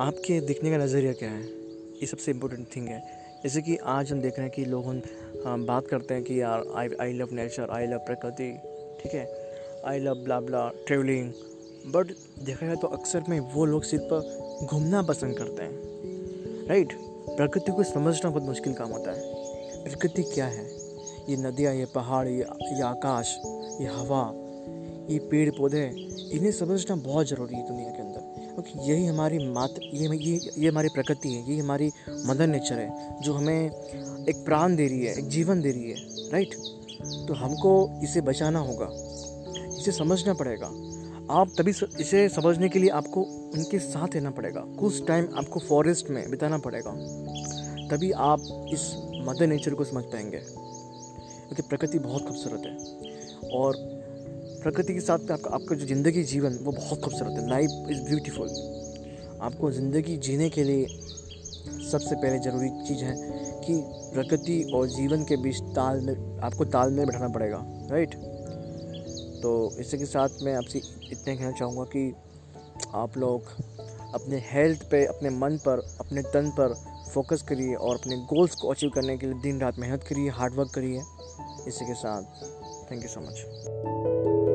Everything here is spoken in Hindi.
आपके दिखने का नज़रिया क्या है? ये सबसे इम्पोर्टेंट थिंग है। जैसे कि आज हम देख रहे हैं कि लोग हम बात करते हैं कि यार I I love nature I love प्रकृति, ठीक है? I love blah blah travelling but देखा जाए तो अक्सर में वो लोग सिर्फ़ घूमना पसंद करते हैं। राइट प्रकृति को समझना बहुत मुश्किल काम होता है। प्रकृति क्या है? ये नदियाँ, ये पहाड़, ये ये आकाश, ये हवा, ये पेड़ पौधे इन्हें समझना बहुत ज़रूरी है दुनिया के क्योंकि यही हमारी मात, ये ये ये हमारी प्रकृति है, ये हमारी मदर नेचर है, जो हमें एक प्राण दे रही है, एक जीवन दे रही है राइट तो हमको इसे बचाना होगा, इसे समझना पड़ेगा। आप तभी इसे समझने के लिए आपको उनके साथ रहना पड़ेगा। कुछ टाइम आपको फॉरेस्ट में बिताना पड़ेगा। तभी आप इस मदर नेचर को समझ पाएँगे। क्योंकि प्रकृति बहुत खूबसूरत है। और प्रकृति के साथ आपका आपका जो ज़िंदगी जीवन, वो बहुत खूबसूरत है। लाइफ इज़ ब्यूटीफुल आपको ज़िंदगी जीने के लिए सबसे पहले ज़रूरी चीज़ है कि प्रकृति और जीवन के बीच ताल में, आपको ताल में बैठाना पड़ेगा राइट तो इसी के साथ मैं आपसे इतने कहना चाहूँगा कि आप लोग अपने हेल्थ पे, अपने मन पर, अपने तन पर फोकस करिए और अपने गोल्स को अचीव करने के लिए दिन रात मेहनत करिए हार्डवर्क करिए। इसी के साथ थैंक यू सो मच